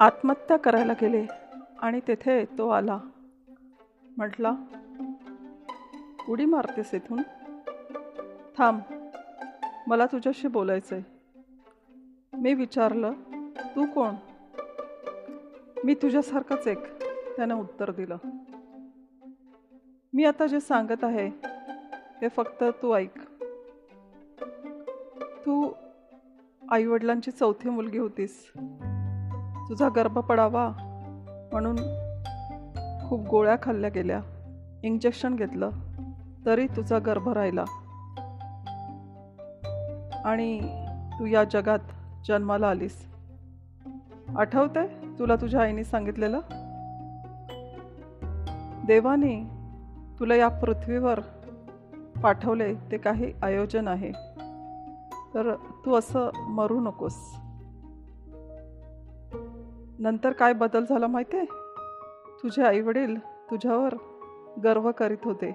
आत्महत्या करायला गेले आणि तेथे तो आला. म्हटला उडी मारतेस इथून? थांब मला तुझ्याशी बोलायचं आहे मी विचारलं तू कोण? मी तुझ्यासारखाच एक त्यानं उत्तर दिलं. मी आता जे सांगत आहे ते फक्त तू ऐक. तू आईवडिलांची चौथी मुलगी होतीस. तुझा गर्भ पडावा म्हणून खूप गोळ्या खाल्ल्या गेल्या. इंजेक्शन घेतलं. तरी तुझा गर्भ राहिला. आणि तू या जगात जन्माला आलीस. आठवते तुला तुझ्या आईने सांगितलेलं? देवाने तुला या पृथ्वीवर पाठवले ते काही आयोजन आहे. तर तू असं मरू नकोस. नंतर काय बदल झाला माहिती आहे तुझे आईवडील तुझ्यावर गर्व करीत होते.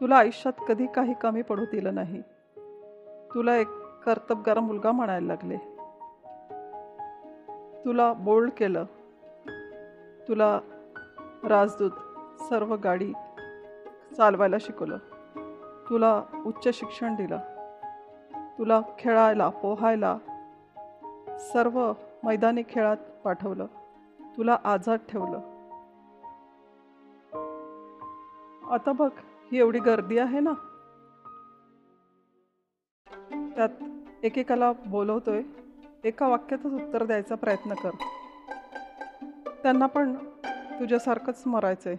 तुला आयुष्यात कधी काही कमी पडू दिलं नाही. तुला एक कर्तबगार मुलगा म्हणायला लागले. तुला बोल्ड केलं. तुला राजदूत सर्व गाडी चालवायला शिकवलं. तुला उच्च शिक्षण दिलं. तुला खेळायला पोहायला सर्व मैदानी खेळात पाठवलं. तुला आझाद ठेवलं. आता बघ ही एवढी गर्दी आहे ना? त्यात एकेकाला बोलवतोय एका वाक्यातच उत्तर द्यायचा प्रयत्न कर. त्यांना पण तुझ्यासारखंच मरायचंय.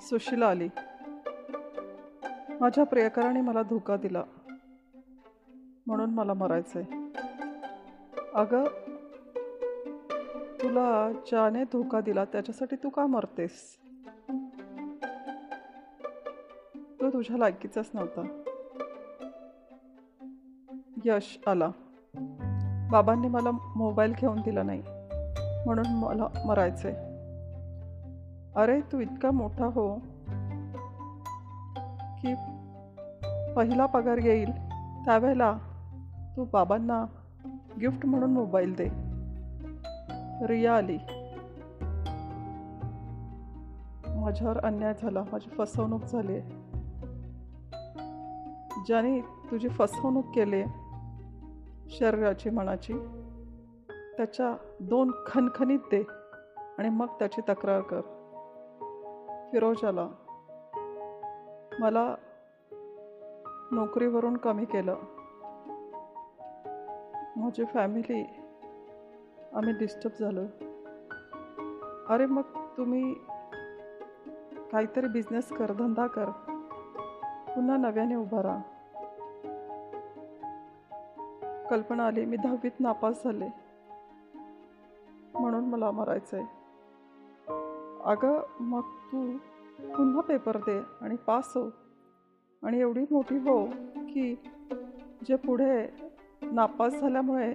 सुशीला आली. माझ्या प्रियकराने मला धोका दिला. म्हणून मला मरायचंय. अगं तुला ज्याने धोका दिला त्याच्यासाठी तू का मरतेस? तो तुझ्या लायकीचाच नव्हता. यश आला. बाबांनी मला मोबाईल घेऊन दिला नाही म्हणून मला मरायचंय. अरे तू इतका मोठा हो की पहिला पगार येईल त्यावेळेला तू बाबांना गिफ्ट म्हणून मोबाईल दे. रिया आली. माझ्यावर अन्याय झाला. माझी फसवणूक झाली ज्याने तुझी फसवणूक केली शरीराची मनाची त्याच्या दोन खनखनीत दे आणि मग त्याची तक्रार कर. फिरोज आला मला नोकरीवरून कमी केलं. माझी फॅमिली आम्ही डिस्टर्ब झालो. अरे मग तुम्ही काहीतरी बिझनेस कर धंदा कर. पुन्हा नव्याने उभा राहा. कल्पना आली मी दहावीत नापास झाले. म्हणून मला मरायचं आहे अगं मग तू पुन्हा पेपर दे आणि पास हो. आणि एवढी मोठी हो की जे पुढे नापास झाल्यामुळे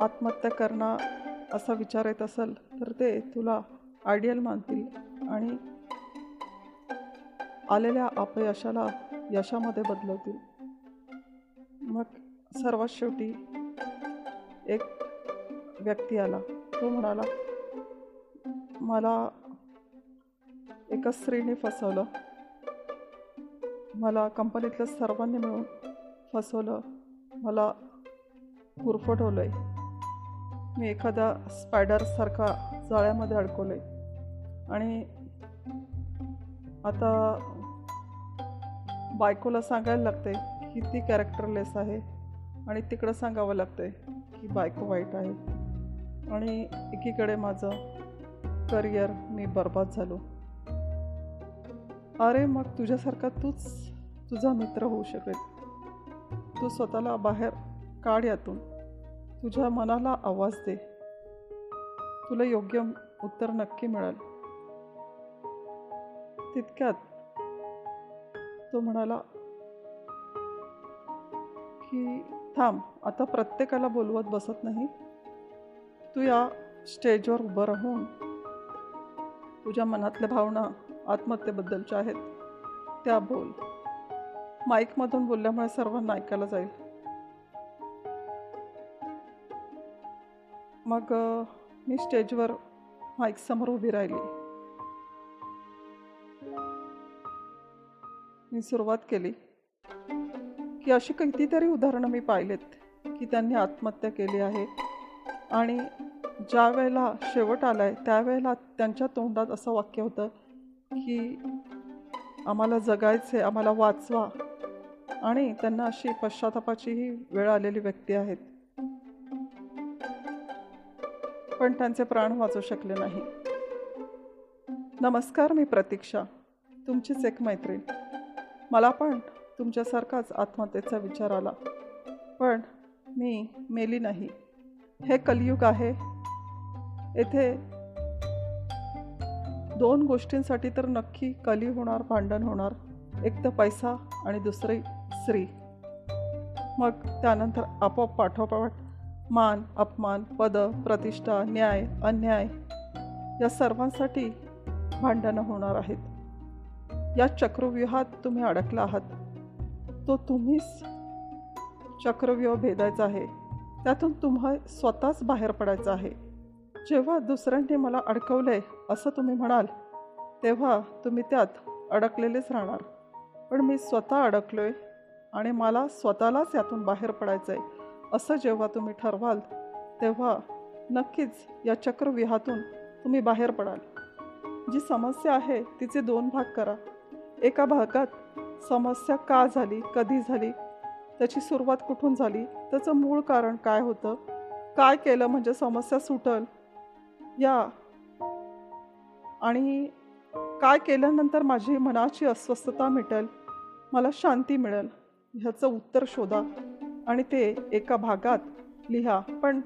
आत्महत्या करणं असा विचार येत असेल तर ते तुला आयडियल मानतील आणि आलेल्या अपयशाला यशामध्ये बदलवतील. मग सर्वात शेवटी एक व्यक्ती आला. तो म्हणाला मला एका स्त्रीने फसवलं. मला कंपनीतल्या सर्वांनी मिळून फसवलं. मला गुरफटवलं आहे मी एखादा स्पायडरसारखा जाळ्यामध्ये अडकवलं आहे आणि आता बायकोला सांगायला लागते की ती कॅरेक्टरलेस आहे आणि तिकडं सांगावं लागतंय की बायको वाईट आहे. आणि एकीकडे माझं करिअर मी बर्बाद झालो. अरे मग तुझ्यासारखा तूच तुझा मित्र होऊ शकेल. तू स्वतःला बाहेर काढ यातून. तुझ्या मनाला आवाज दे. तुला योग्य उत्तर नक्की मिळाल. तितक्यात तो म्हणाला की थांब आता प्रत्येकाला बोलवत बसत नाही. तू या स्टेजवर उभं राहून तुझ्या मनातल्या भावना आत्महत्येबद्दलच्या आहेत. त्या बोल. माईकमधून बोलल्यामुळे सर्वांना ऐकायला जाईल. मग मी स्टेजवर माईकसमोर उभी राहिली. मी सुरुवात केली. की अशी कितीतरी उदाहरणं मी पाहिलेत की त्यांनी आत्महत्या केली आहे आणि ज्या वेळेला शेवट आला आहे त्यावेळेला त्यांच्या तोंडात असं वाक्य होतं की आम्हाला जगायचं आहे आम्हाला वाचवा आणि त्यांना अशी पश्चातापाचीही वेळ आलेली व्यक्ती आहेत. पण त्यांचे प्राण वाचू शकले नाही. नमस्कार मी प्रतीक्षा तुमचीच एक मैत्रीण. मला पण तुमच्यासारखाच आत्महत्येचा विचार आला. पण मी मेली नाही. हे कलयुग आहे. येथे दोन गोष्टींसाठी तर नक्की कली होणार भांडण होणार. एक तर पैसा आणि दुसरी स्त्री मग त्यानंतर आपोआप पाठोपाठ मान अपमान पद प्रतिष्ठा न्याय अन्याय या सर्वांसाठी भांडणं होणार आहेत. या चक्रव्यूहात तुम्ही अडकला आहात. तो तुम्हीच चक्रव्यूह भेदायचा आहे. त्यातून तुम्हा स्वतःच बाहेर पडायचं आहे. जेव्हा दुसऱ्यांनी मला अडकवलंय असं तुम्ही म्हणाल तेव्हा तुम्ही त्यात अडकलेलेच राहणार. पण मी स्वतः अडकलोय आणि मला स्वतःलाच यातून बाहेर पडायचं आहे असं जेव्हा तुम्ही ठरवाल तेव्हा नक्कीच या चक्रव्यूहातून तुम्ही बाहेर पडाल. जी समस्या आहे तिचे दोन भाग करा. एका भागात समस्या का झाली कधी झाली त्याची सुरुवात कुठून झाली त्याचं मूळ कारण काय होतं काय केलं म्हणजे समस्या सुटल या आणि काय केल्यानंतर माझी मनाची अस्वस्थता मिटेल मला शांती मिळेल. ह्याचं उत्तर शोधा आणि ते एका भागात लिहा. पण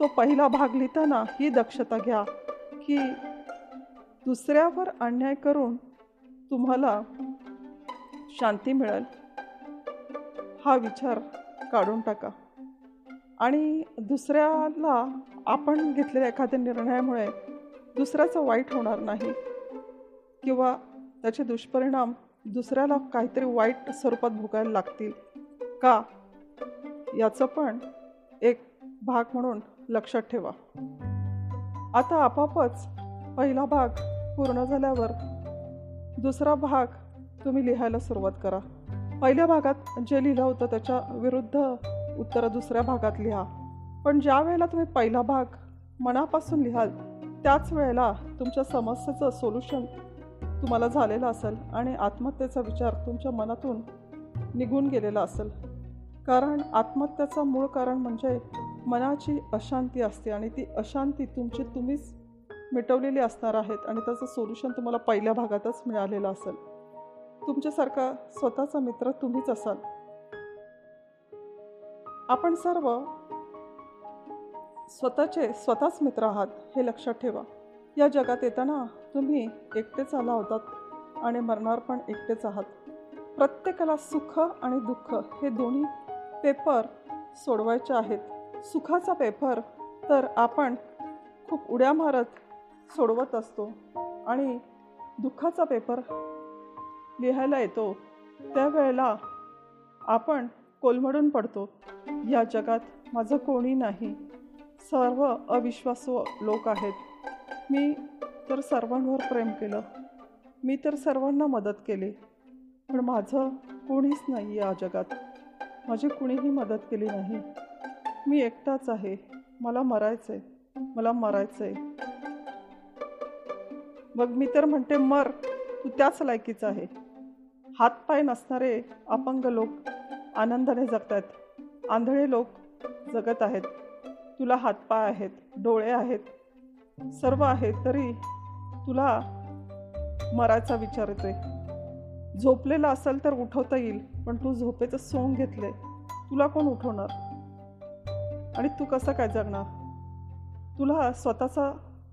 तो पहिला भाग लिहिताना ही दक्षता घ्या की दुसऱ्यावर अन्याय करून तुम्हाला शांती मिळेल. हा विचार काढून टाका. आणि दुसऱ्याला आपण घेतलेल्या एखाद्या निर्णयामुळे दुसऱ्याचं वाईट होणार नाही किंवा त्याचे दुष्परिणाम दुसऱ्याला काहीतरी वाईट स्वरूपात भोगायला लागतील. का? याचं पण एक भाग म्हणून लक्षात ठेवा. आता आपापच पहिला भाग पूर्ण झाल्यावर दुसरा भाग तुम्ही लिहायला सुरुवात करा. पहिल्या भागात जे लिहिलं होतं त्याच्या विरुद्ध उत्तरं दुसऱ्या भागात लिहा. पण ज्या वेळेला तुम्ही पहिला भाग मनापासून लिहाल त्याच वेळेला तुमच्या समस्येचं सोल्युशन तुम्हाला झालेलं असेल आणि आत्महत्येचा विचार तुमच्या मनातून निघून गेलेला असेल. कारण आत्महत्येचं मूळ कारण म्हणजे मनाची अशांती असते आणि ती अशांती तुमची तुम्हीच मिटवलेली असणार आहेत आणि त्याचं सोल्युशन तुम्हाला पहिल्या भागातच मिळालेलं असेल. तुमच्यासारखा स्वतःचा मित्र तुम्हीच असाल. आपण सर्व स्वतःचे स्वतःच मित्र आहात हे लक्षात ठेवा. या जगात येताना तुम्ही एकटेच आला होतात आणि मरणार पण एकटेच आहात. प्रत्येकाला सुख आणि दुःख हे दोन्ही पेपर सोडवायचे आहेत. सुखाचा पेपर तर आपण खूप उड्या मारत सोडवत असतो आणि दुःखाचा पेपर लिहायला येतो. त्यावेळेला आपण कोलमडून पडतो. या जगात माझं कोणी नाही. सर्व अविश्वासू लोक आहेत. मी तर सर्वांवर प्रेम केलं. मी तर सर्वांना मदत केली. पण माझं कोणीच नाही या जगात. माझी कुणीही मदत केली नाही. मी एकटाच आहे. मला मरायचं आहे मला मरायचं आहे मग मी तर म्हणते मर. तू त्याच लायकीचा आहे. हातपाय नसणारे अपंग लोक आनंदाने जगत आहेत आंधळे लोक जगत आहेत. तुला हातपाय आहेत डोळे आहेत. सर्व आहेत तरी तुला मरायचा विचार येतोय. झोपलेला असेल तर उठवता येईल पण तू झोपेचं सोंग घेतले तुला कोण उठवणार? आणि तू कसं काय जगणार? तुला स्वतःचा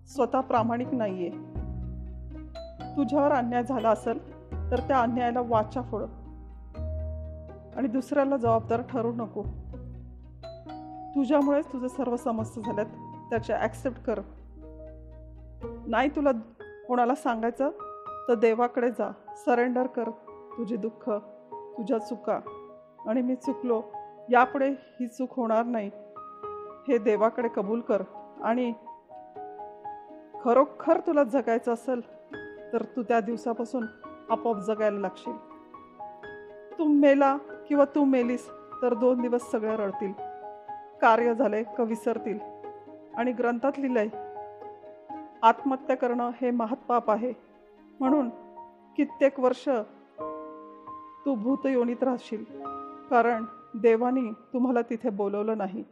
स्वतः प्रामाणिक नाही आहे तुझ्यावर अन्याय झाला असेल तर त्या अन्यायाला वाचा फोड आणि दुसऱ्याला जबाबदार ठरू नको. तुझ्यामुळेच तुझं सर्व समस्या झाल्यात त्याच्या ॲक्सेप्ट कर. नाही तुला कोणाला सांगायचं? तर देवाकडे जा. सरेंडर कर तुझे दुःख तुझ्या चुका. आणि मी चुकलो यापुढे ही चूक होणार नाही. हे देवाकडे कबूल कर. आणि खरोखर तुला जगायचं असेल तर तू त्या दिवसापासून आपोआप जगायला लागशील. तू मेला किंवा तू मेलीस तर दोन दिवस सगळे रडतील. कार्य झाले का विसरतील. आणि ग्रंथात लिहिलंय आत्महत्या करणं हे महत्पाप आहे. म्हणून कित्येक वर्ष तू भूतयोनीत राहशील. कारण देवानी तुम्हाला तिथे बोलवलं नाही.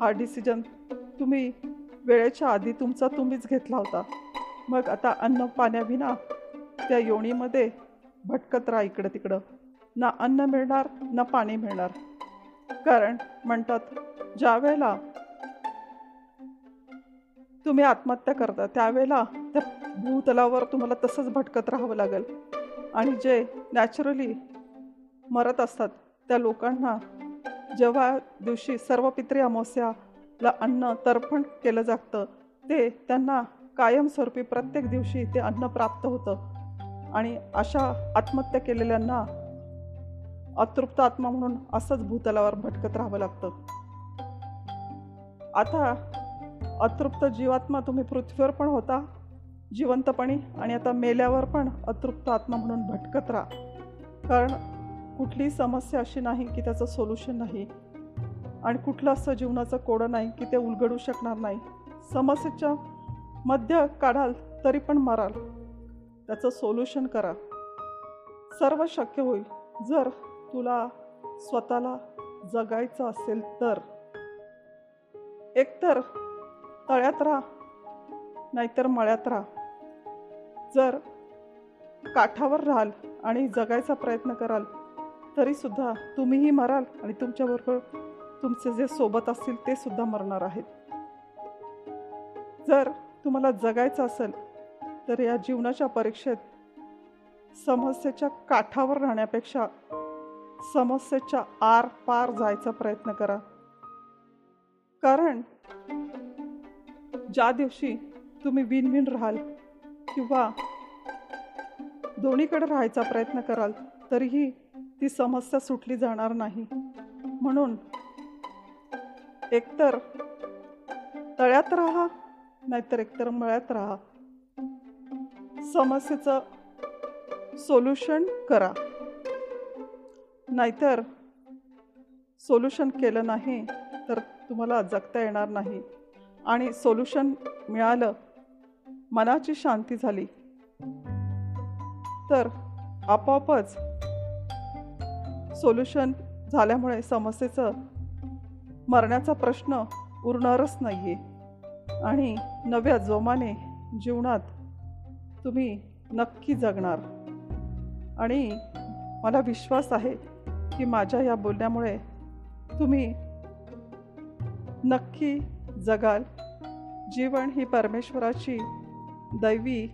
हा डिसिजन तुम्ही वेळेच्या आधी तुमचा तुम्हीच घेतला होता. मग आता अन्न पाण्याविना त्या योनीमध्ये भटकत राहा इकडं तिकडं. ना अन्न मिळणार ना पाणी मिळणार. कारण म्हणतात ज्या वेळेला तुम्ही आत्महत्या करता. त्यावेळेला त्या भूतलावर तुम्हाला तसंच भटकत राहावं लागेल. आणि जे नॅचरली मरत असतात त्या लोकांना जेव्हा दिवशी सर्व पित्री अमावस्याला अन्न तर्पण केलं जातं ते त्यांना कायमस्वरूपी प्रत्येक दिवशी ते अन्न प्राप्त होतं. आणि अशा आत्महत्या केलेल्यांना अतृप्त आत्मा म्हणून असंच भूतलावर भटकत राहावं लागतं. आता अतृप्त जीवात्मा तुम्ही पृथ्वीवर पण होता जिवंतपणी आणि आता मेल्यावर पण अतृप्त आत्मा म्हणून भटकत राहा. कारण कुठलीही समस्या अशी नाही की त्याचं सोल्युशन नाही. आणि कुठलं असं जीवनाचं कोडं नाही की ते उलगडू शकणार नाही. समस्येच्या मध्य काढाल तरी पण माराल. त्याचं सोल्युशन करा. सर्व शक्य होईल. जर तुला स्वतःला जगायचं असेल तर. एकतर तळ्यात राहा. नाहीतर मळ्यात राहा. जर काठावर राहाल आणि जगायचा प्रयत्न कराल तरीसुद्धा तुम्हीही मराल आणि तुमच्याबरोबर तुमचे जे सोबत असतील ते सुद्धा मरणार आहेत. जर तुम्हाला जगायचं असेल तर या जीवनाच्या परीक्षेत समस्येच्या काठावर राहण्यापेक्षा समस्येच्या आर पार जायचा प्रयत्न करा. कारण ज्या दिवशी तुम्ही विन विन राहाल किंवा दोन्हीकडे राहायचा प्रयत्न कराल तरीही ती समस्या सुटली जाणार नाही. म्हणून एकतर तळ्यात राहा नाहीतर एकतर मळ्यात राहा. समस्येचं सोल्युशन करा. नाहीतर सोल्युशन केलं नाही तर तुम्हाला जगता येणार नाही. आणि सोल्युशन मिळालं मनाची शांती झाली. तर आपोआपच सोल्युशन झाल्यामुळे समस्येचं मरण्याचा प्रश्न उरणारच नाही आहे आणि नव्या जोमाने जीवनात तुम्ही नक्की जगणार. आणि मला विश्वास आहे की माझ्या या बोलण्यामुळे तुम्ही नक्की जगाल. जीवन ही परमेश्वराची दैवी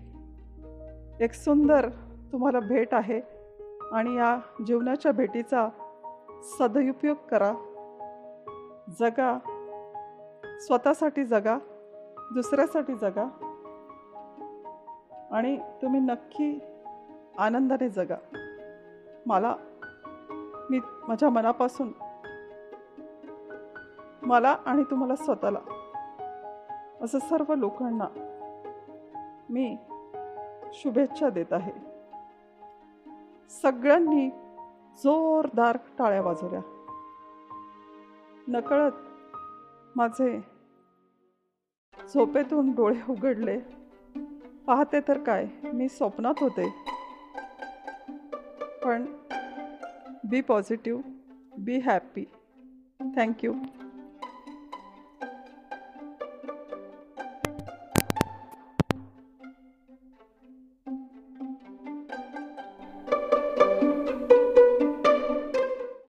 एक सुंदर तुम्हाला भेट आहे. आणि या जीवनाच्या भेटीचा सदुपयोग करा. जगा. स्वतःसाठी जगा. दुसऱ्यासाठी जगा. आणि तुम्ही नक्की आनंदाने जगा. मला मी माझ्या मनापासून मला आणि तुम्हाला स्वतःला. असं सर्व लोकांना मी शुभेच्छा देत आहे. सगळ्यांनी जोरदार टाळ्या वाजवल्या. नकळत माझे झोपेतून डोळे उघडले. पाहते तर काय मी स्वप्नात होते. पण be positive be happy thank you